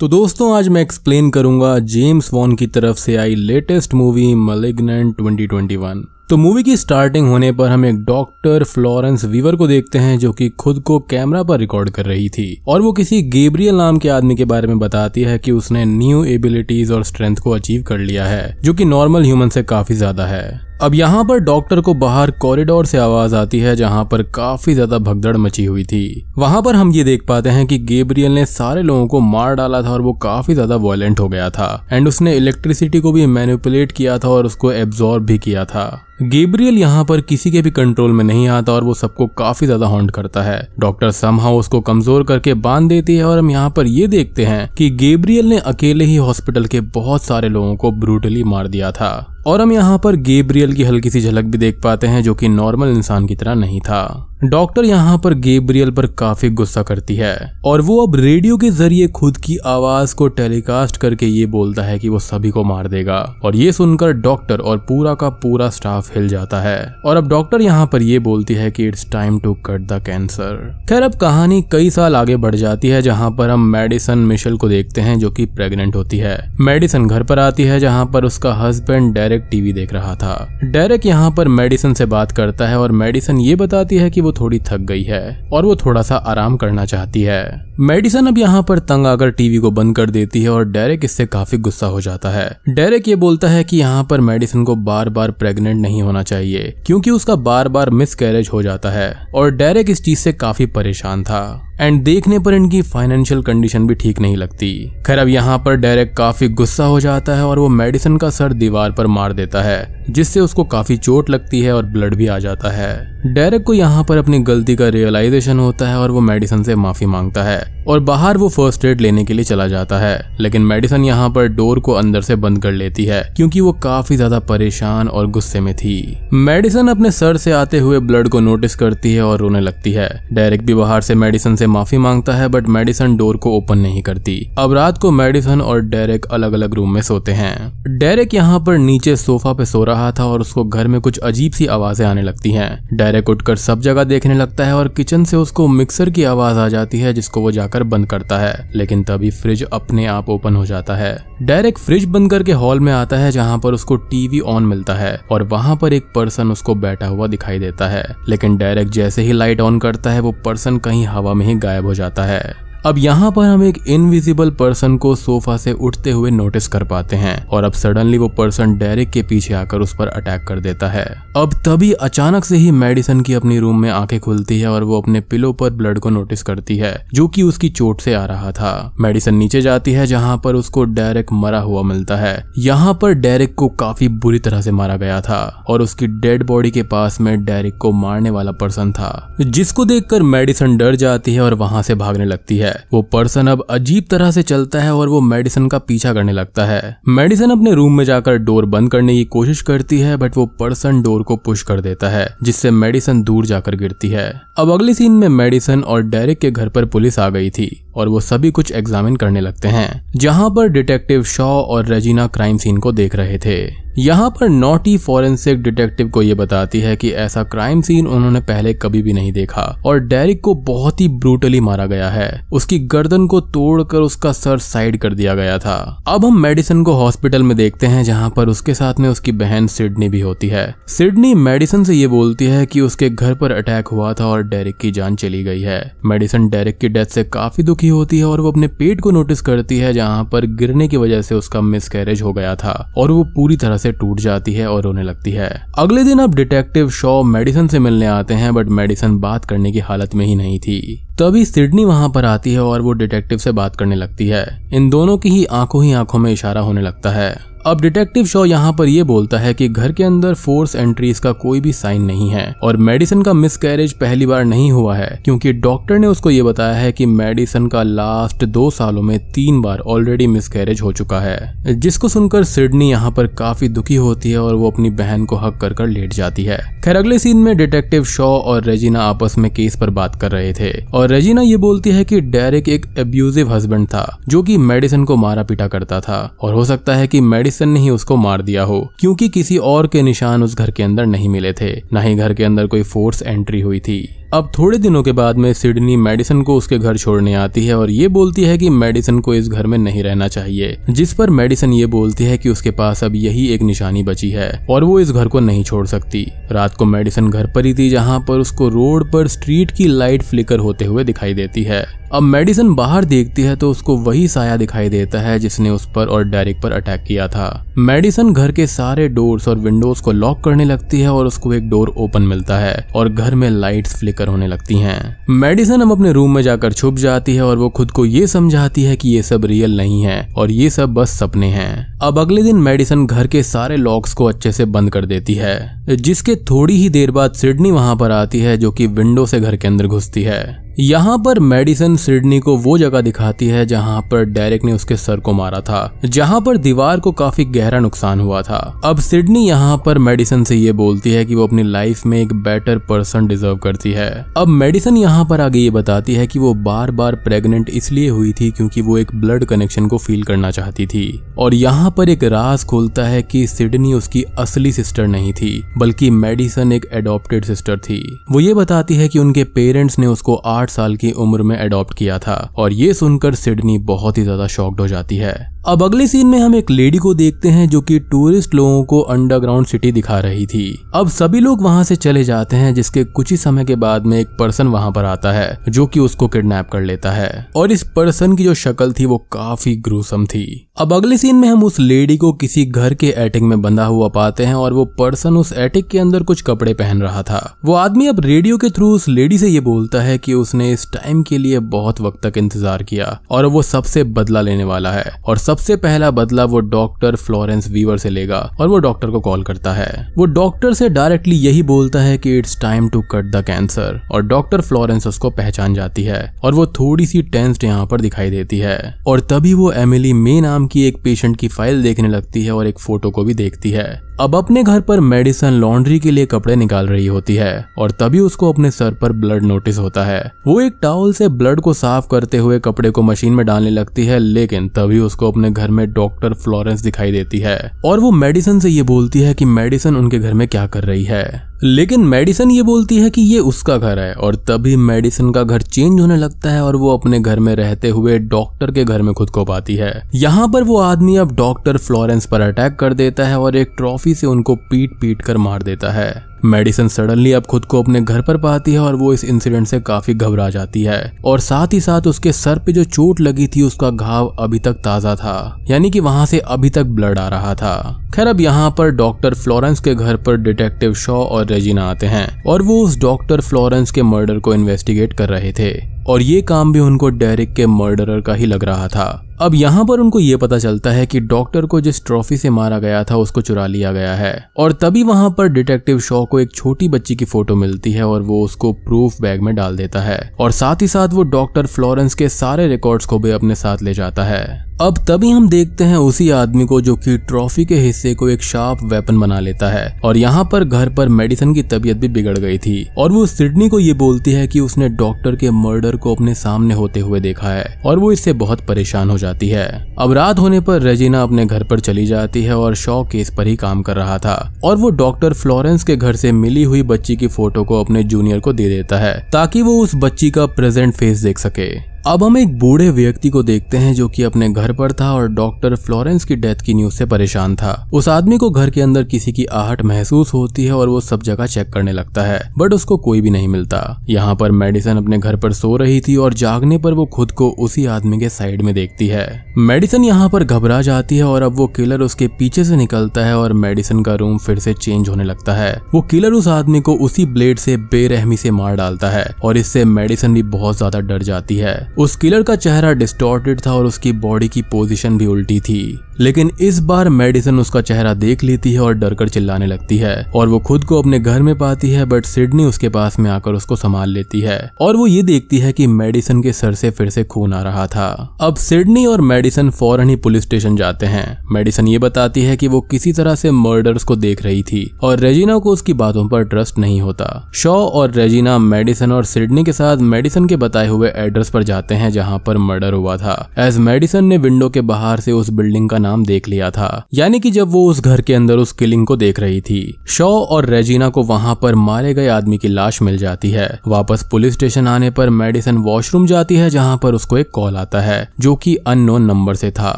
तो दोस्तों, आज मैं एक्सप्लेन करूँगा जेम्स वॉन की तरफ़ से आई लेटेस्ट मूवी मलिग्नेंट 2021 तो मूवी की स्टार्टिंग होने पर हम एक डॉक्टर फ्लोरेंस वीवर को देखते हैं, जो कि खुद को कैमरा पर रिकॉर्ड कर रही थी। और वो किसी गेब्रियल नाम के आदमी के बारे में बताती है कि उसने न्यू एबिलिटीज और स्ट्रेंथ को अचीव कर लिया है, जो कि नॉर्मल ह्यूमन से काफ़ी ज़्यादा है। अब यहाँ पर डॉक्टर को बाहर कॉरिडोर से आवाज़ आती है जहाँ पर काफ़ी ज़्यादा भगदड़ मची हुई थी। वहाँ पर हम ये देख पाते हैं कि गेब्रियल ने सारे लोगों को मार डाला था और वो काफ़ी ज़्यादा वायलेंट हो गया था। एंड उसने इलेक्ट्रिसिटी को भी मैनिपुलेट किया था और उसको एब्जॉर्ब भी किया था। गेब्रियल यहाँ पर किसी के भी कंट्रोल में नहीं आता और वो सबको काफ़ी ज़्यादा हॉन्ट करता है। डॉक्टर समहा उसको कमज़ोर करके बाँध देती है और हम यहाँ पर ये देखते हैं कि गेब्रियल ने अकेले ही हॉस्पिटल के बहुत सारे लोगों को ब्रूटली मार दिया था। और हम यहाँ पर गेब्रियल की हल्की सी झलक भी देख पाते हैं, जो कि नॉर्मल इंसान की तरह नहीं था। डॉक्टर यहाँ पर गेब्रियल पर काफ़ी गुस्सा करती है और वो अब रेडियो के ज़रिए खुद की आवाज़ को टेलीकास्ट करके ये बोलता है कि वो सभी को मार देगा। और ये सुनकर डॉक्टर और पूरा का पूरा स्टाफ हिल जाता है। और अब डॉक्टर यहाँ पर ये बोलती है कि it's time to cut the cancer खैर, अब कहानी कई साल आगे बढ़ जाती है जहाँ पर हम मेडिसन मिशेल को देखते हैं जो की प्रेगनेंट होती है। मेडिसन घर पर आती है जहाँ पर उसका हस्बैंड डायरेक्ट टीवी देख रहा था। डायरेक्ट यहाँ पर मेडिसन से बात करता है और मेडिसन ये बताती है कि वो थोड़ी थक गई है और वो थोड़ा सा आराम करना चाहती है। मेडिसन अब यहाँ पर तंग आकर टीवी को बंद कर देती है और डेरेक इससे काफ़ी गुस्सा हो जाता है। डेरेक ये बोलता है कि यहाँ पर मेडिसन को बार बार प्रेग्नेंट नहीं होना चाहिए, क्योंकि उसका बार बार मिस हो जाता है और डेरेक इस चीज़ से काफ़ी परेशान था। एंड देखने पर इनकी फाइनेंशियल कंडीशन भी ठीक नहीं लगती। खैर, अब यहाँ पर डायरेक्ट काफ़ी गुस्सा हो जाता है और वो मेडिसन का सर दीवार पर मार देता है, जिससे उसको काफ़ी चोट लगती है और ब्लड भी आ जाता है। डेरेक को यहाँ पर अपनी गलती का रियलाइजेशन होता है और वो मेडिसन से माफ़ी माँगता है और बाहर वो फ़र्स्ट एड लेने के लिए चला जाता है। लेकिन मेडिसन यहाँ पर डोर को अंदर से बंद कर लेती है, क्योंकि वो काफ़ी ज़्यादा परेशान और गुस्से में थी। मेडिसन अपने सर से आते हुए ब्लड को नोटिस करती है और रोने लगती है। डायरेक्ट भी बाहर से मेडिसन से माफ़ी माँगता है बट मेडिसन डोर को ओपन नहीं करती। अब रात को मेडिसन और डेरेक अलग अलग रूम में सोते हैं। डेरेक यहाँ पर नीचे सोफा पे सो रहा था और उसको घर में कुछ अजीब सी आवाज़ें आने लगती हैं। डेरेक उठकर सब जगह देखने लगता है और किचन से उसको मिक्सर की आवाज़ आ जाती है, जिसको वो जाकर बंद करता है। लेकिन तभी फ्रिज अपने आप ओपन हो जाता है। डायरेक्ट फ्रिज बंद करके हॉल में आता है, जहाँ पर उसको टीवी ऑन मिलता है और वहाँ पर एक पर्सन उसको बैठा हुआ दिखाई देता है। लेकिन डायरेक्ट जैसे ही लाइट ऑन करता है, वो पर्सन कहीं हवा में ही गायब हो जाता है। अब यहाँ पर हम एक इनविजिबल पर्सन को सोफा से उठते हुए नोटिस कर पाते हैं, और अब सडनली वो पर्सन डेरिक के पीछे आकर उस पर अटैक कर देता है। अब तभी अचानक से ही मेडिसन की अपनी रूम में आँखें खुलती है, और वो अपने पिलो पर ब्लड को नोटिस करती है, जो कि उसकी चोट से आ रहा था। मेडिसन नीचे जाती है, जहाँ पर उसको डायरेक्ट मरा हुआ मिलता है। यहाँ पर डेरिक को काफ़ी बुरी तरह से मारा गया था, और उसकी डेड बॉडी के पास में डेरिक को मारने वाला पर्सन था, जिसको देखकर मेडिसन डर जाती है और वहाँ से भागने लगती है। वो पर्सन अब अजीब तरह से चलता है और वो मेडिसन का पीछा करने लगता है। मेडिसन अपने रूम में जाकर डोर बंद करने की कोशिश करती है, बट वो पर्सन डोर को पुश कर देता है, जिससे मेडिसन दूर जाकर गिरती है। अब अगले सीन में मेडिसन और डेरिक के घर पर पुलिस आ गई थी। और वो सभी कुछ एग्जामिन करने लगते हैं। जहाँ पर डिटेक्टिव शॉ और रेजिना क्राइम सीन को देख रहे थे। यहाँ पर नोटी फॉरेंसिक डिटेक्टिव को ये बताती है कि ऐसा क्राइम सीन उन्होंने पहले कभी भी नहीं देखा और डेरिक को बहुत ही ब्रूटली मारा गया है। उसकी गर्दन को तोड़कर उसका सर साइड कर दिया गया था। अब हम मेडिसन को हॉस्पिटल में देखते हैं, जहाँ पर उसके साथ में उसकी बहन सिडनी भी होती है। सिडनी मेडिसन से ये बोलती है कि उसके घर पर अटैक हुआ था और डेरिक की जान चली गई है। मेडिसन डेरिक की डेथ से काफ़ी दुखी होती है और वो अपने पेट को नोटिस करती है जहाँ पर गिरने की वजह से उसका मिस हो गया था और वो पूरी तरह से टूट जाती है और रोने लगती है। अगले दिन अब डिटेक्टिव शॉ मेडिसन से मिलने आते हैं बट मेडिसन बात करने की हालत में ही नहीं थी। तभी सिडनी वहाँ पर आती है और वो डिटेक्टिव से बात करने लगती है। इन दोनों की ही आँखों ही आँखों में इशारा होने लगता है। अब डिटेक्टिव शो यहाँ पर यह बोलता है कि घर के अंदर फोर्स एंट्रीज का कोई भी साइन नहीं है और मेडिसन का मिस पहली बार नहीं हुआ है, क्योंकि डॉक्टर ने उसको ये बताया है कि मेडिसन का लास्ट दो सालों में तीन बार ऑलरेडी मिस हो चुका है, जिसको सुनकर सिडनी यहाँ पर काफ़ी दुखी होती है और वो अपनी बहन को हक कर कर लेट जाती है। खैर, अगले सीन में डिटेक्टिव शॉ और रेजिना आपस में केस पर बात कर रहे थे, और रेजिना ये बोलती है कि डेरिक एक एब्यूजिव हस्बैंड था, जो कि मेडिसन को मारा पीटा करता था, और हो सकता है कि मेडिसन मेडिसन ने ही उसको मार दिया हो, क्योंकि किसी और के निशान उस घर के अंदर नहीं मिले थे। न ही घर के अंदर कोई फोर्स एंट्री हुई थी। अब थोड़े दिनों के बाद में सिडनी मेडिसन को उसके घर छोड़ने आती है और ये बोलती है कि मेडिसन को इस घर में नहीं रहना चाहिए, जिस पर मेडिसन ये बोलती है कि उसके पास अब यही एक निशानी बची है और वो इस घर को नहीं छोड़ सकती। रात को मेडिसन घर पर ही थी, जहाँ पर उसको रोड पर स्ट्रीट की लाइट फ्लिकर होते हुए दिखाई देती है। अब मेडिसन बाहर देखती है तो उसको वही साया दिखाई देता है जिसने उस पर और डेरिक पर अटैक किया था। मेडिसन घर के सारे डोर्स और विंडोज़ को लॉक करने लगती है और उसको एक डोर ओपन मिलता है और घर में लाइट्स फ्लिकर होने लगती हैं। मेडिसन अब अपने रूम में जाकर छुप जाती है और वो खुद को ये समझाती है कि ये सब रियल नहीं है और ये सब बस सपने हैं। अब अगले दिन मेडिसन घर के सारे लॉक्स को अच्छे से बंद कर देती है, जिसके थोड़ी ही देर बाद सिडनी वहाँ पर आती है जो कि विंडो से घर के अंदर घुसती है। यहाँ पर मेडिसन सिडनी को वो जगह दिखाती है जहाँ पर डेरिक ने उसके सर को मारा था, जहाँ पर दीवार को काफ़ी गहरा नुकसान हुआ था। अब सिडनी यहाँ पर मेडिसन से ये बोलती है कि वो अपनी लाइफ में एक बेटर पर्सन डिजर्व करती है। अब मेडिसन यहाँ पर आगे ये बताती है कि वो बार बार प्रेग्नेंट इसलिए हुई थी क्योंकि वो एक ब्लड कनेक्शन को फील करना चाहती थी। और यहाँ पर एक राज खोलता है कि सिडनी उसकी असली सिस्टर नहीं थी, बल्कि मेडिसन एक एडॉप्टेड सिस्टर थी। वो ये बताती है कि उनके पेरेंट्स ने उसको आठ आठ साल की उम्र में अडॉप्ट किया था। और ये सुनकर सिडनी बहुत ही ज़्यादा शॉक्ड हो जाती है। अब अगले सीन में हम एक लेडी को देखते हैं जो कि टूरिस्ट लोगों को अंडरग्राउंड सिटी दिखा रही थी। अब सभी लोग वहाँ से चले जाते हैं, जिसके कुछ ही समय के बाद में एक पर्सन वहाँ पर आता है, जो कि उसको किडनैप कर लेता है। और इस पर्सन की जो शक्ल थी, वो काफ़ी ग्रूसम थी। अब अगले सीन में हम उस लेडी को किसी घर के एटिक में बंधा हुआ पाते हैं, और वो पर्सन उस एटिक के अंदर कुछ कपड़े पहन रहा था। वो आदमी अब रेडियो के थ्रू उस लेडी से ये बोलता है कि उसने इस टाइम के लिए बहुत वक्त तक इंतज़ार किया, और वो सबसे बदला लेने वाला है। और सब सबसे पहला बदला वो डॉक्टर फ्लोरेंस वीवर से लेगा और वो डॉक्टर को कॉल करता है। वो डॉक्टर से डायरेक्टली यही बोलता है कि it's time to cut the cancer और डॉक्टर फ्लोरेंस उसको पहचान जाती है और वो थोड़ी सी टेंस्ड यहाँ पर दिखाई देती है और तभी वो एमिली मे नाम की एक पेशेंट की फ़ाइल देखने लगती है और एक फ़ोटो को भी देखती है। अब अपने घर पर मेडिसन लॉन्ड्री के लिए कपड़े निकाल रही होती है और तभी उसको अपने सर पर ब्लड नोटिस होता है। वो एक टावल से ब्लड को साफ़ करते हुए कपड़े को मशीन में डालने लगती है, लेकिन तभी उसको अपने घर में डॉक्टर फ्लोरेंस दिखाई देती है। और वो मेडिसन से ये बोलती है कि मेडिसन उनके घर में क्या कर रही है। लेकिन मेडिसन ये बोलती है कि ये उसका घर है और तभी मेडिसन का घर चेंज होने लगता है और वो अपने घर में रहते हुए डॉक्टर के घर में खुद को पाती है। यहाँ पर वो आदमी अब डॉक्टर फ्लोरेंस पर अटैक कर देता है और एक ट्रॉफी से उनको पीट पीट कर मार देता है। मेडिसन सडनली अब खुद को अपने घर पर पाती है और वो इस इंसिडेंट से काफ़ी घबरा जाती है। और साथ ही साथ उसके सर पे जो चोट लगी थी, उसका घाव अभी तक ताज़ा था। यानी कि वहाँ से अभी तक ब्लड आ रहा था। खैर, अब यहाँ पर डॉक्टर फ्लोरेंस के घर पर डिटेक्टिव शॉ और रेजिना आते हैं और वो उस डॉक्टर फ्लोरेंस के मर्डर को इन्वेस्टिगेट कर रहे थे। और ये काम भी उनको डेरिक के मर्डरर का ही लग रहा था। अब यहाँ पर उनको ये पता चलता है कि डॉक्टर को जिस ट्रॉफी से मारा गया था, उसको चुरा लिया गया है। और तभी वहाँ पर डिटेक्टिव शॉ को एक छोटी बच्ची की फ़ोटो मिलती है और वो उसको प्रूफ बैग में डाल देता है। और साथ ही साथ वो डॉक्टर फ्लोरेंस के सारे रिकॉर्ड्स को भी अपने साथ ले जाता है। अब तभी हम देखते हैं उसी आदमी को जो कि ट्रॉफी के हिस्से को एक शार्प वेपन बना लेता है। और यहाँ पर घर पर मेडिसन की तबीयत भी बिगड़ गई थी। और वो सिडनी को ये बोलती है कि उसने डॉक्टर के मर्डर को अपने सामने होते हुए देखा है और वो इससे बहुत परेशान हो जाती है। अब रात होने पर रेजिना अपने घर पर चली जाती है और शॉ केस पर ही काम कर रहा था। और वो डॉक्टर फ्लोरेंस के घर से मिली हुई बच्ची की फ़ोटो को अपने जूनियर को दे देता है, ताकि वो उस बच्ची का प्रेजेंट फेस देख सके। अब हम एक बूढ़े व्यक्ति को देखते हैं जो कि अपने घर पर था और डॉक्टर फ्लोरेंस की डेथ की न्यूज़ से परेशान था। उस आदमी को घर के अंदर किसी की आहट महसूस होती है और वो सब जगह चेक करने लगता है, बट उसको कोई भी नहीं मिलता। यहाँ पर मेडिसन अपने घर पर सो रही थी और जागने पर वो खुद को उसी आदमी के साइड में देखती है। मेडिसन यहाँ पर घबरा जाती है और अब वो किलर उसके पीछे से निकलता है और मेडिसन का रूम फिर से चेंज होने लगता है। वो किलर उस आदमी को उसी ब्लेड से बेरहमी से मार डालता है और इससे मेडिसन भी बहुत ज़्यादा डर जाती है। उस किलर का चेहरा डिस्टॉर्टेड था और उसकी बॉडी की पोजीशन भी उल्टी थी। लेकिन इस बार मेडिसन उसका चेहरा देख लेती है और डरकर चिल्लाने लगती है और वो खुद को अपने घर में पाती है बट सिडनी उसके पास में आकर उसको संभाल लेती है और वो ये देखती है कि मेडिसन के सर से फिर से खून आ रहा था। अब सिडनी और मेडिसन फ़ौरन ही पुलिस स्टेशन जाते हैं। मेडिसन ये बताती है कि वो किसी तरह से मर्डर्स को देख रही थी और रेजिना को उसकी बातों पर ट्रस्ट नहीं होता। शॉ और रेजिना मेडिसन और सिडनी के साथ मेडिसन के बताए हुए एड्रेस पर जाते जाते हैं जहाँ पर मर्डर हुआ था। एज मेडिसन ने विंडो के बाहर से उस बिल्डिंग का नाम देख लिया था, यानी कि जब वो उस घर के अंदर उस किलिंग को देख रही थी। शॉ और रेजिना को वहाँ पर मारे गए आदमी की लाश मिल जाती है। वापस पुलिस स्टेशन आने पर मेडिसन वॉशरूम जाती है, जहाँ पर उसको एक कॉल आता है, जो कि अननोन नंबर से था।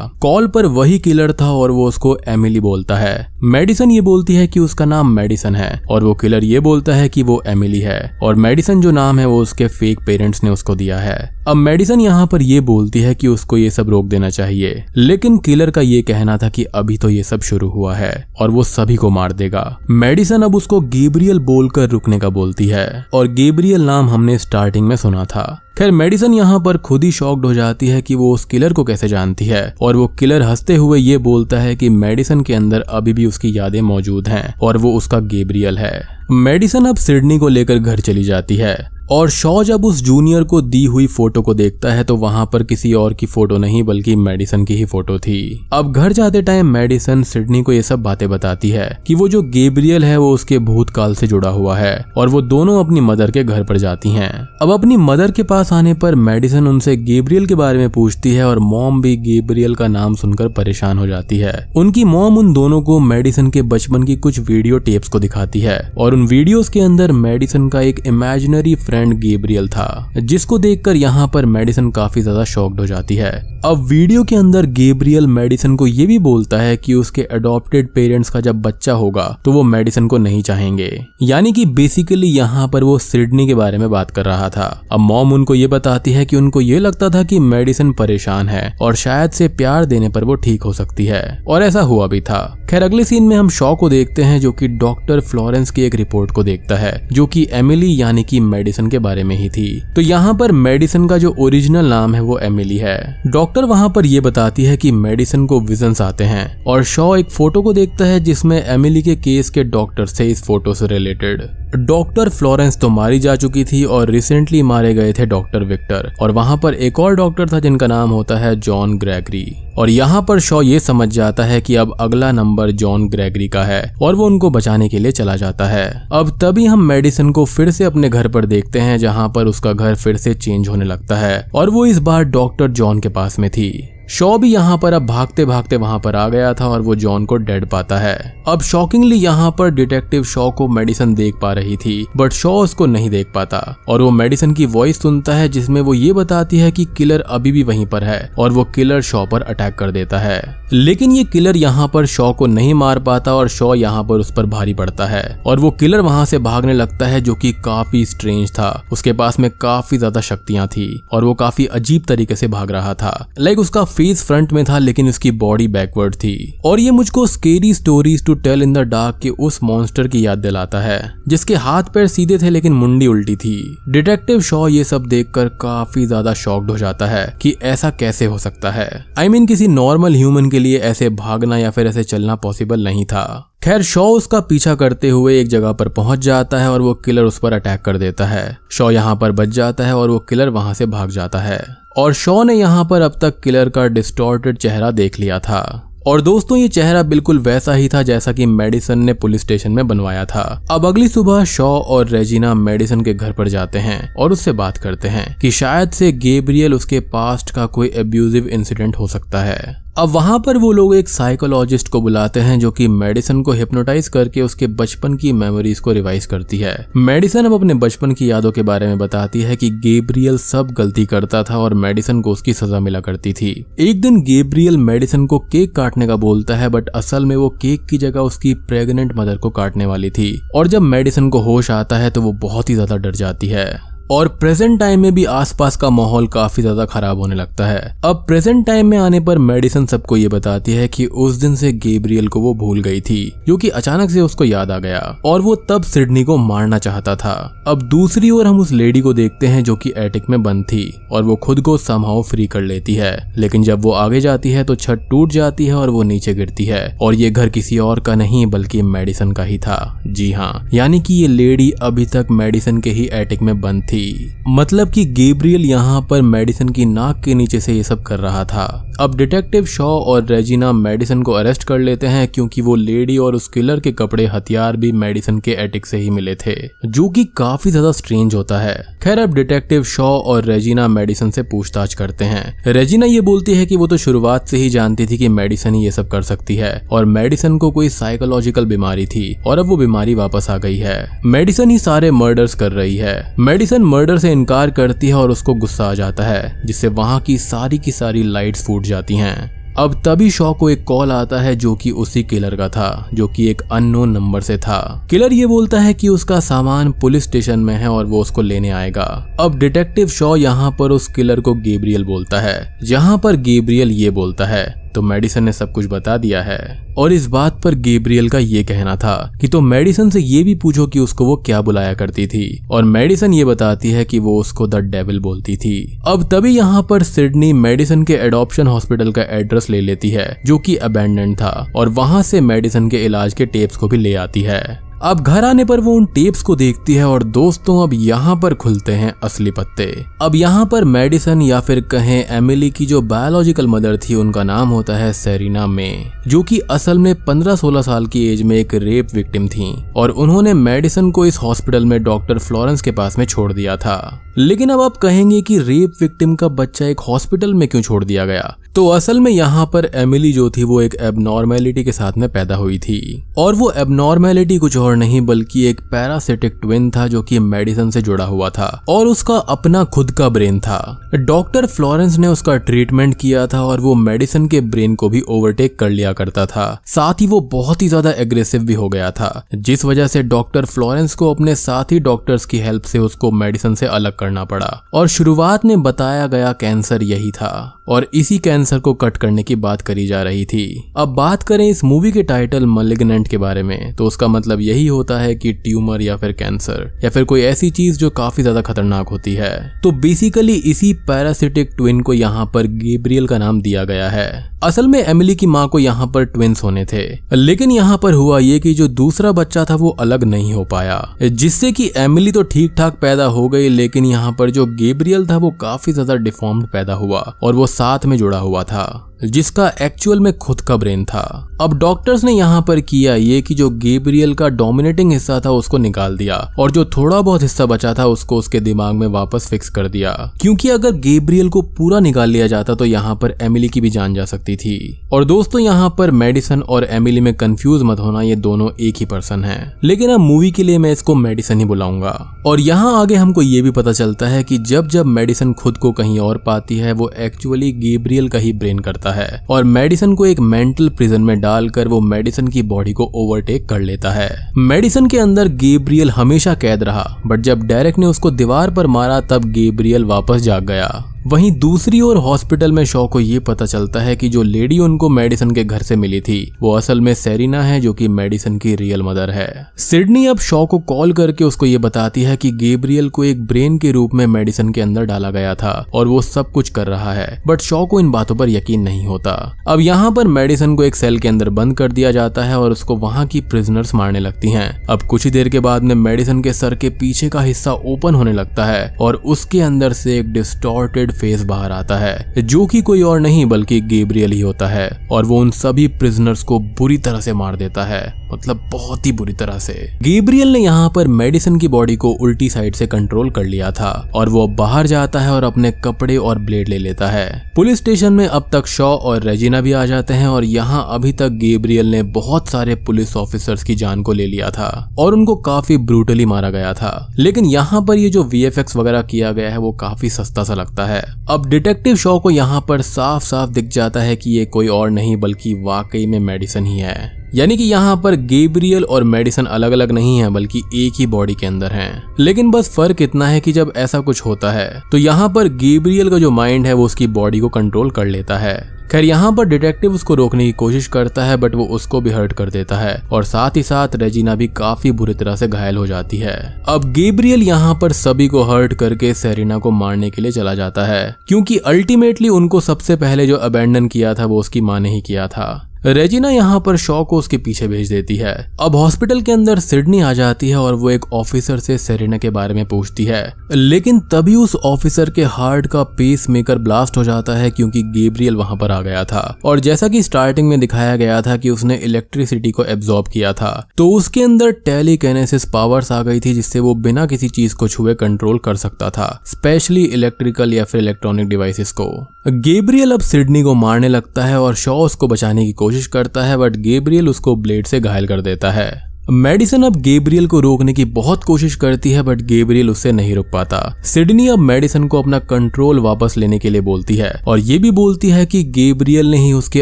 कॉल पर वही किलर था और वो उसको एमिली बोलता है। मेडिसन ये बोलती है कि उसका नाम मेडिसन है, और वो किलर ये बोलता है कि वो एमिली है, और मेडिसन जो नाम है वो उसके फेक पेरेंट्स ने उसको दिया है। अब मेडिसन यहाँ पर ये बोलती है कि उसको ये सब रोक देना चाहिए, लेकिन किलर का ये कहना था कि अभी तो ये सब शुरू हुआ है, और वो सभी को मार देगा। मेडिसन अब उसको गेब्रियल बोलकर रुकने का बोलती है, और गेब्रियल नाम हमने स्टार्टिंग में सुना था। खैर, मेडिसन यहाँ पर खुद ही शॉक्ड हो जाती है कि वो उस किलर को कैसे जानती है, और वो किलर हँसते हुए ये बोलता है कि मेडिसन के अंदर अभी भी उसकी यादें मौजूद हैं, और वो उसका गेब्रियल है। मेडिसन अब सिडनी को लेकर घर चली जाती है। और शॉ जब उस जूनियर को दी हुई फ़ोटो को देखता है तो वहाँ पर किसी और की फ़ोटो नहीं, बल्कि मेडिसन की ही फ़ोटो थी। अब घर जाते टाइम मेडिसन सिडनी को ये सब बातें बताती है, कि वो जो गेब्रियल है, वो उसके भूतकाल से जुड़ा हुआ है, और वो दोनों अपनी मदर के घर पर जाती हैं। अब अपनी मदर के पास आने पर मेडिसन उनसे गेब्रियल के बारे में पूछती है, और मॉम भी गेब्रियल का नाम सुनकर परेशान हो जाती है। उनकी मॉम उन दोनों को मेडिसन के बचपन की कुछ वीडियो टेप्स को दिखाती है, और उन वीडियोस के अंदर मेडिसन का एक इमेजिनरी फ्रेंड फ्रेंड गेब्रियल था, जिसको देखकर यहाँ पर मेडिसन काफ़ी ज़्यादा शॉक्ड हो जाती है। अब वीडियो के अंदर गेब्रियल मेडिसन को ये भी बोलता है कि उसके अडॉप्टेड पेरेंट्स का जब बच्चा होगा तो वो मेडिसन को नहीं चाहेंगे। यानी कि बेसिकली यहाँ पर वो सिडनी के बारे में बात कर रहा था। अब मॉम उनको ये बताती है कि उनको ये लगता था कि मेडिसन परेशान है, और शायद से प्यार देने पर वो ठीक हो सकती है। और ऐसा हुआ भी था। खैर, अगले सीन में हम शॉ को देखते हैं, जो कि डॉक्टर फ्लोरेंस की एक रिपोर्ट को देखता है, जो कि एमिली यानी कि मेडिसन के बारे में ही थी। तो यहाँ पर मेडिसन का जो ओरिजिनल नाम है वो एमिली है। डॉक्टर वहाँ पर यह बताती है कि मेडिसन को विजन आते हैं और शॉ एक फ़ोटो को देखता है जिसमें एमिली के केस के डॉक्टर से इस फ़ोटो से रिलेटेड। डॉक्टर फ्लोरेंस तो मारी जा चुकी थी और रिसेंटली मारे गए थे डॉक्टर विक्टर। और वहाँ पर एक और डॉक्टर था जिनका नाम होता है जॉन ग्रेगरी। और यहाँ पर शॉ ये समझ जाता है कि अब अगला नंबर जॉन ग्रेगरी का है और वो उनको बचाने के लिए चला जाता है। अब तभी हम मेडिसन को फिर से अपने घर पर देखते हैं, जहाँ पर उसका घर फिर से चेंज होने लगता है। और वो इस बार डॉक्टर जॉन के पास में थी। शॉ भी यहाँ पर अब भागते भागते वहाँ पर आ गया था और वो जॉन को डेड पाता है। अब शॉकिंगली यहाँ पर डिटेक्टिव शॉ को मेडिसन देख पा रही थी, बट शॉ उसको नहीं देख पाता। और वो मेडिसन की वॉइस सुनता है, जिसमें वो ये बताती है कि किलर अभी भी वहीं पर है और वो किलर शॉ पर अटैक कर देता है। लेकिन ये किलर यहाँ पर शॉ को नहीं मार पाता और शॉ यहाँ पर उस पर भारी पड़ता है। और वो किलर वहाँ से भागने लगता है, जो कि काफ़ी स्ट्रेंज था। उसके पास में काफ़ी ज़्यादा शक्तियाँ थी और वो काफ़ी अजीब तरीके से भाग रहा था। लाइक उसका फेस फ्रंट में था लेकिन उसकी बॉडी बैकवर्ड थी। और ये मुझको scary stories to tell in the dark के उस मॉन्स्टर की याद दिलाता है जिसके हाथ पैर सीधे थे लेकिन मुंडी उल्टी थी। डिटेक्टिव शॉ ये सब देखकर काफ़ी ज़्यादा शॉक्ड हो जाता है कि ऐसा कैसे हो सकता है। आई I मीन mean, किसी नॉर्मल ह्यूमन के लिए ऐसे भागना या फिर ऐसे चलना पॉसिबल नहीं था। खैर शॉ उसका पीछा करते हुए एक जगह पर पहुँच जाता है और वो किलर उस पर अटैक कर देता है। शॉ यहाँ पर बच जाता है और वो किलर वहाँ से भाग जाता है। और शॉ ने यहाँ पर अब तक किलर का डिस्टोर्टेड चेहरा देख लिया था। और दोस्तों, ये चेहरा बिल्कुल वैसा ही था जैसा कि मेडिसन ने पुलिस स्टेशन में बनवाया था। अब अगली सुबह शॉ और रेजिना मेडिसन के घर पर जाते हैं और उससे बात करते हैं कि शायद से गेब्रियल उसके पास्ट का कोई एब्यूजिव इंसिडेंट हो सकता है। अब वहाँ पर वो लोग एक साइकोलॉजिस्ट को बुलाते हैं जो कि मेडिसन को हिप्नोटाइज करके उसके बचपन की मेमोरीज को रिवाइज करती है। मेडिसन अब अपने बचपन की यादों के बारे में बताती है कि गेब्रियल सब गलती करता था और मेडिसन को उसकी सजा मिला करती थी। एक दिन गेब्रियल मेडिसन को केक काटने का बोलता है बट असल में वो केक की जगह उसकी प्रेगनेंट मदर को काटने वाली थी। और जब मेडिसन को होश आता है तो वो बहुत ही ज़्यादा डर जाती है। और प्रेजेंट टाइम में भी आसपास का माहौल काफ़ी ज़्यादा खराब होने लगता है। अब प्रेजेंट टाइम में आने पर मेडिसन सबको ये बताती है कि उस दिन से गेब्रियल को वो भूल गई थी, जो क्योंकि अचानक से उसको याद आ गया और वो तब सिडनी को मारना चाहता था। अब दूसरी ओर हम उस लेडी को देखते हैं जो कि एटिक में बंद थी और वो खुद को समहाउ फ्री कर लेती है। लेकिन जब वो आगे जाती है तो छत टूट जाती है और वो नीचे गिरती है और ये घर किसी और का नहीं, बल्कि मेडिसन का ही था। जी हाँ यानी कि ये लेडी अभी तक मेडिसन के ही एटिक में बंद थी। थी। मतलब कि गेब्रियल यहाँ पर मेडिसन की नाक के नीचे से ये सब कर रहा था। अब डिटेक्टिव शॉ और रेजिना मेडिसन को अरेस्ट कर लेते हैं क्योंकि वो लेडी और उस किलर के कपड़े हथियार भी मेडिसन के एटिक से ही मिले थे, जो कि काफ़ी ज़्यादा स्ट्रेंज होता है। खैर, अब डिटेक्टिव शॉ और रेजिना मेडिसन से पूछताछ करते हैं। रेजिना ये बोलती है कि वो तो शुरुआत से ही जानती थी कि मेडिसन ही ये सब कर सकती है, और मेडिसन को कोई साइकोलॉजिकल बीमारी थी, और अब वो बीमारी वापस आ गई है। मेडिसन ही सारे मर्डर्स कर रही है। मेडिसन मर्डर से इनकार करती है और उसको गुस्सा आ जाता है, जिससे वहाँ की सारी की सारी लाइट्स फूट जाती हैं। अब तभी शॉ को एक कॉल आता है जो कि उसी किलर का था, जो कि एक अननोन नंबर से था। किलर ये बोलता है कि उसका सामान पुलिस स्टेशन में है और वो उसको लेने आएगा। अब डिटेक्टिव शॉ यहाँ पर उस किलर को गेब्रियल बोलता है। जहाँ पर गेब्रियल ये बोलता है तो मेडिसन ने सब कुछ बता दिया है। और इस बात पर गेब्रियल का ये कहना था कि तो मेडिसन से ये भी पूछो कि उसको वो क्या बुलाया करती थी। और मेडिसन ये बताती है कि वो उसको द डेविल बोलती थी। अब तभी यहाँ पर सिडनी मेडिसन के एडॉप्शन हॉस्पिटल का एड्रेस ले लेती है, जो कि अबेंडेंट था। और वहाँ से मेडिसन के इलाज के टेप्स को भी ले आती है। अब घर आने पर वो उन टेप्स को देखती है और दोस्तों, अब यहाँ पर खुलते हैं असली पत्ते। अब यहाँ पर मेडिसन या फिर कहें एमिली की जो बायोलॉजिकल मदर थी, उनका नाम होता है सेरिना मे, जो कि असल में 15-16 साल की एज में एक रेप विक्टिम थी और उन्होंने मेडिसन को इस हॉस्पिटल में डॉक्टर फ्लोरेंस के पास में छोड़ दिया था। लेकिन अब आप कहेंगे कि रेप विक्टिम का बच्चा एक हॉस्पिटल में क्यों छोड़ दिया गया? तो असल में यहाँ पर एमिली जो थी वो एक एबनॉर्मेलिटी के साथ में पैदा हुई थी। और वो एबनॉर्मेलिटी कुछ और नहीं, बल्कि एक पैरासिटिक ट्विन था जो कि मेडिसिन से जुड़ा हुआ था और उसका अपना खुद का ब्रेन था। डॉक्टर फ्लोरेंस ने उसका ट्रीटमेंट किया था और वो मेडिसिन के ब्रेन को भी ओवरटेक कर लिया करता था। साथ ही वो बहुत ही ज़्यादा एग्रेसिव भी हो गया था, जिस वजह से डॉक्टर फ्लोरेंस को अपने साथ ही डॉक्टर्स की हेल्प से उसको मेडिसिन से अलग करना पड़ा। और शुरुआत में बताया गया कैंसर यही था, और इसी कैंसर को कट करने की बात करी जा रही थी। अब बात करें इस मूवी के टाइटल मलिग्नेंट के बारे में तो उसका मतलब यही होता है कि ट्यूमर या फिर कैंसर, या फिर कोई ऐसी चीज़ जो काफ़ी ज़्यादा खतरनाक होती है। तो बेसिकली इसी पैरासिटिक ट्विन को यहाँ पर गेब्रियल का नाम दिया गया है। असल में एमिली की माँ को यहाँ पर ट्विंस होने थे। लेकिन यहाँ पर हुआ ये कि जो दूसरा बच्चा था वो अलग नहीं हो पाया, जिससे कि एमिली तो ठीक ठाक पैदा हो गई, लेकिन यहाँ पर जो गेब्रियल था, वो काफ़ी ज़्यादा डिफॉर्म्ड पैदा हुआ और वो साथ में जुड़ा हुआ था। जिसका एक्चुअल में खुद का ब्रेन था। अब डॉक्टर्स ने यहाँ पर किया ये कि जो गेब्रियल का डोमिनेटिंग हिस्सा था, उसको निकाल दिया। और जो थोड़ा बहुत हिस्सा बचा था, उसको उसके दिमाग में वापस फिक्स कर दिया। क्योंकि अगर गेब्रियल को पूरा निकाल लिया जाता तो यहाँ पर एमिली की भी जान जा सकती थी। और दोस्तों, यहाँ पर मेडिसन और एमिली में कंफ्यूज मत होना, ये दोनों एक ही पर्सन है। लेकिन अब मूवी के लिए मैं इसको मेडिसन ही बुलाऊँगा। और यहाँ आगे हमको ये भी पता चलता है कि जब जब मेडिसन खुद को कहीं और पाती है, वो एक्चुअली गेब्रियल का ही ब्रेन करता जाता है और मेडिसन को एक मेंटल प्रिजन में डालकर वो मेडिसन की बॉडी को ओवरटेक कर लेता है। मेडिसन के अंदर गेब्रियल हमेशा कैद रहा, बट जब डेरेक ने उसको दीवार पर मारा, तब गेब्रियल वापस जाग गया। वहीं दूसरी ओर हॉस्पिटल में शॉ को ये पता चलता है कि जो लेडी उनको मेडिसन के घर से मिली थी, वो असल में सेरिना है जो कि मेडिसन की रियल मदर है। सिडनी अब शॉ को कॉल करके उसको ये बताती है कि गेब्रियल को एक ब्रेन के रूप में मेडिसन के अंदर डाला गया था और वो सब कुछ कर रहा है, बट शॉ को इन बातों पर यकीन नहीं होता। अब यहाँ पर मेडिसन को एक सेल के अंदर बंद कर दिया जाता है और उसको वहाँ की प्रिजनर्स मारने लगती है। अब कुछ ही देर के बाद में मेडिसन के सर के पीछे का हिस्सा ओपन होने लगता है और उसके अंदर से एक डिस्टोर्टेड फेस बाहर आता है, जो कि कोई और नहीं बल्कि गेब्रियल ही होता है, और वो उन सभी प्रिजनर्स को बुरी तरह से मार देता है मतलब बहुत ही बुरी तरह से। गेब्रियल ने यहाँ पर मेडिसन की बॉडी को उल्टी साइड से कंट्रोल कर लिया था, और वो बाहर जाता है और अपने कपड़े और ब्लेड ले लेता है। पुलिस स्टेशन में अब तक शॉ और रेजिना भी आ जाते हैं, और यहाँ अभी तक गेब्रियल ने बहुत सारे पुलिस ऑफिसर्स की जान को ले लिया था, और उनको काफ़ी ब्रूटली मारा गया था। लेकिन यहाँ पर ये जो वीएफएक्स वगैरह किया गया है, वो काफ़ी सस्ता सा लगता है। अब डिटेक्टिव शो को यहाँ पर साफ़ साफ़ दिख जाता है कि ये कोई और नहीं, बल्कि वाकई में मेडिसन ही है। यानी कि यहाँ पर गेब्रियल और मेडिसन अलग अलग नहीं है, बल्कि एक ही बॉडी के अंदर हैं। लेकिन बस फ़र्क इतना है कि जब ऐसा कुछ होता है तो यहाँ पर गेब्रियल का जो माइंड है, वो उसकी बॉडी को कंट्रोल कर लेता है। खैर, यहाँ पर डिटेक्टिव उसको रोकने की कोशिश करता है, बट वो उसको भी हर्ट कर देता है, और साथ ही साथ रेजिना भी काफ़ी बुरी तरह से घायल हो जाती है। अब गेब्रियल यहाँ पर सभी को हर्ट करके सेरिना को मारने के लिए चला जाता है, क्योंकि अल्टीमेटली उनको सबसे पहले जो अबेंडन किया था, वो उसकी माँ ने ही किया था। रेजिना यहाँ पर शॉ को उसके पीछे भेज देती है। अब हॉस्पिटल के अंदर सिडनी आ जाती है और वो एक ऑफिसर से सेरेना के बारे में पूछती है। लेकिन तभी उस ऑफिसर के हार्ट का पेस मेकर ब्लास्ट हो जाता है क्योंकि गेब्रियल वहाँ पर आ गया था। और जैसा कि स्टार्टिंग में दिखाया गया था कि उसने इलेक्ट्रिसिटी को एब्जॉर्ब किया था तो उसके अंदर टेलीकेनेसिस पावर्स आ गई थी जिससे वो बिना किसी चीज़ को छुए कंट्रोल कर सकता था, स्पेशली इलेक्ट्रिकल या फिर इलेक्ट्रॉनिक डिवाइसेस को। गेब्रियल अब सिडनी को मारने लगता है और शॉ उसको बचाने की कोशिश करता है बट गेब्रियल उसको ब्लेड से घायल कर देता है। मेडिसन अब गेब्रियल को रोकने की बहुत कोशिश करती है, बट गेब्रियल उससे नहीं रुक पाता। सिडनी अब मेडिसन को अपना कंट्रोल वापस लेने के लिए बोलती है, और ये भी बोलती है कि गेब्रियल ने ही उसके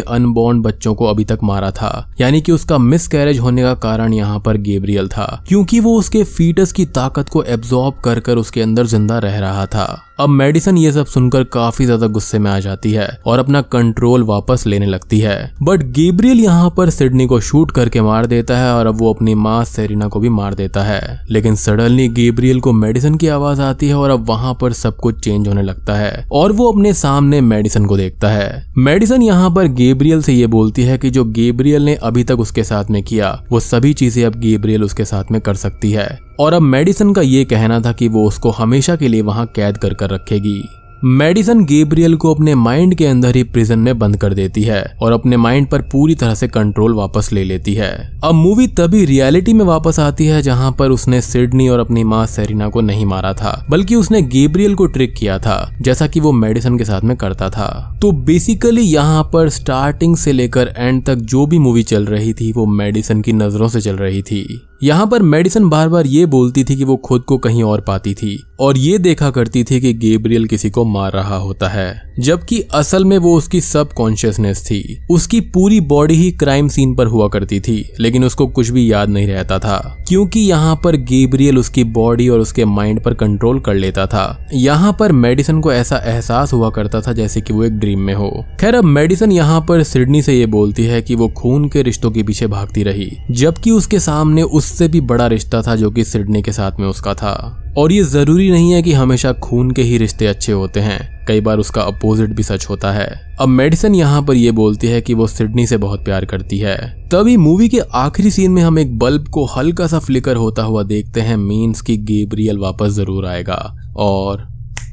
अनबॉर्न बच्चों को अभी तक मारा था। यानी कि उसका मिस कैरेज होने का कारण यहाँ पर गेब्रियल था, क्योंकि वो उसके फीटस की ताकत को एब्जॉर्ब कर कर उसके अंदर ज़िंदा रह रहा था। अब मेडिसन ये सब सुनकर काफ़ी ज़्यादा गुस्से में आ जाती है, और अपना कंट्रोल वापस लेने लगती है। बट गेब्रियल यहाँ पर सिडनी को शूट करके मार देता है, और अब वो अपनी माँ सेरिना को भी मार देता है। लेकिन सडनली गेब्रियल को मेडिसन की आवाज़ आती है और अब वहाँ पर सब कुछ चेंज होने लगता है और वो अपने सामने मेडिसन को देखता है। मेडिसन यहाँ पर गेब्रियल से ये बोलती है कि जो गेब्रियल ने अभी तक उसके साथ में किया, वो सभी चीज़ें अब गेब्रियल उसके साथ में कर सकती है। और अब मेडिसन का ये कहना था कि वो उसको हमेशा के लिए वहाँ कैद कर कर रखेगी। मेडिसन गेब्रियल को अपने माइंड के अंदर ही प्रिजन में बंद कर देती है और अपने माइंड पर पूरी तरह से कंट्रोल वापस ले लेती है। अब मूवी तभी रियलिटी में वापस आती है जहाँ पर उसने सिडनी और अपनी माँ सेरिना को नहीं मारा था, बल्कि उसने गेब्रियल को ट्रिक किया था, जैसा कि वो मेडिसन के साथ में करता था। तो बेसिकली यहाँ पर स्टार्टिंग से लेकर एंड तक जो भी मूवी चल रही थी, वो मेडिसन की नज़रों से चल रही थी। यहाँ पर मेडिसन बार बार ये बोलती थी कि वो खुद को कहीं और पाती थी, और ये देखा करती थी कि गेब्रियल किसी को मार रहा होता है, जबकि असल में वो उसकी सब कॉन्शियसनेस थी। उसकी पूरी बॉडी ही क्राइम सीन पर हुआ करती थी, लेकिन उसको कुछ भी याद नहीं रहता था, क्योंकि यहाँ पर गेब्रियल उसकी बॉडी और उसके माइंड पर कंट्रोल कर लेता था। यहाँ पर मेडिसन को ऐसा एहसास हुआ करता था जैसे कि वो एक ड्रीम में हो। खैर, अब मेडिसन यहाँ पर सिडनी से ये बोलती है कि वो खून के रिश्तों के पीछे भागती रही, जबकि उसके सामने उससे भी बड़ा रिश्ता था जो कि सिडनी के साथ में उसका था। और ये ज़रूरी नहीं है कि हमेशा खून के ही रिश्ते अच्छे होते हैं। कई बार उसका अपोजिट भी सच होता है। अब मेडिसन यहाँ पर यह बोलती है कि वो सिडनी से बहुत प्यार करती है। तभी मूवी के आखिरी सीन में हम एक बल्ब को हल्का सा फ्लिकर होता हुआ देखते हैं। मीन्स की गेब्रियल वापस ज़रूर आएगा। और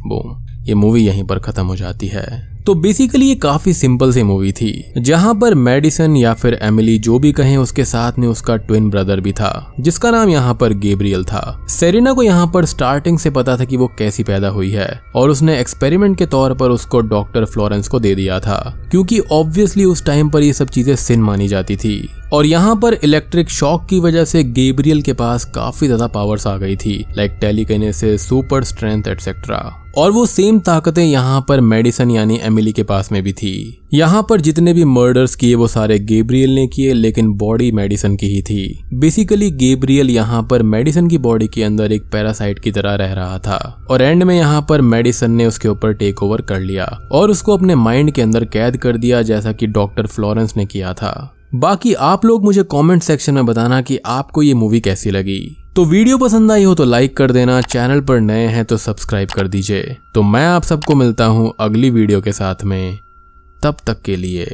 बूम ये मूवी यहीं पर खत्म हो जाती है। तो बेसिकली ये काफ़ी सिंपल सी मूवी थी, जहाँ पर मेडिसन या फिर एमिली जो भी कहें उसके साथ में उसका ट्विन ब्रदर भी था, जिसका नाम यहाँ पर गेब्रियल था। सेरिना को यहाँ पर स्टार्टिंग से पता था कि वो कैसी पैदा हुई है, और उसने एक्सपेरिमेंट के तौर पर उसको डॉक्टर फ्लोरेंस को दे दिया था, क्योंकि ऑब्वियसली उस टाइम पर ये सब चीज़ें सिन मानी जाती थी। और यहाँ पर इलेक्ट्रिक शॉक की वजह से गेब्रियल के पास काफ़ी ज़्यादा पावर्स आ गई थी like telekinesis super strength etcetera और वो सेम ताकतें यहाँ पर मेडिसन यानी एमिली के पास में भी थी। यहाँ पर जितने भी मर्डर्स किए वो सारे गेब्रियल ने किए, लेकिन बॉडी मेडिसन की ही थी। बेसिकली गेब्रियल यहाँ पर मेडिसन की बॉडी के अंदर एक पैरासाइट की तरह रह रहा था। और एंड में यहाँ पर मेडिसन ने उसके ऊपर टेक ओवर कर लिया और उसको अपने माइंड के अंदर कैद कर दिया, जैसा कि डॉक्टर फ्लोरेंस ने किया था। बाकी आप लोग मुझे कमेंट सेक्शन में बताना कि आपको ये मूवी कैसी लगी। तो वीडियो पसंद आई हो तो लाइक कर देना, चैनल पर नए हैं तो सब्सक्राइब कर दीजिए। तो मैं आप सबको मिलता हूँ अगली वीडियो के साथ में। तब तक के लिए।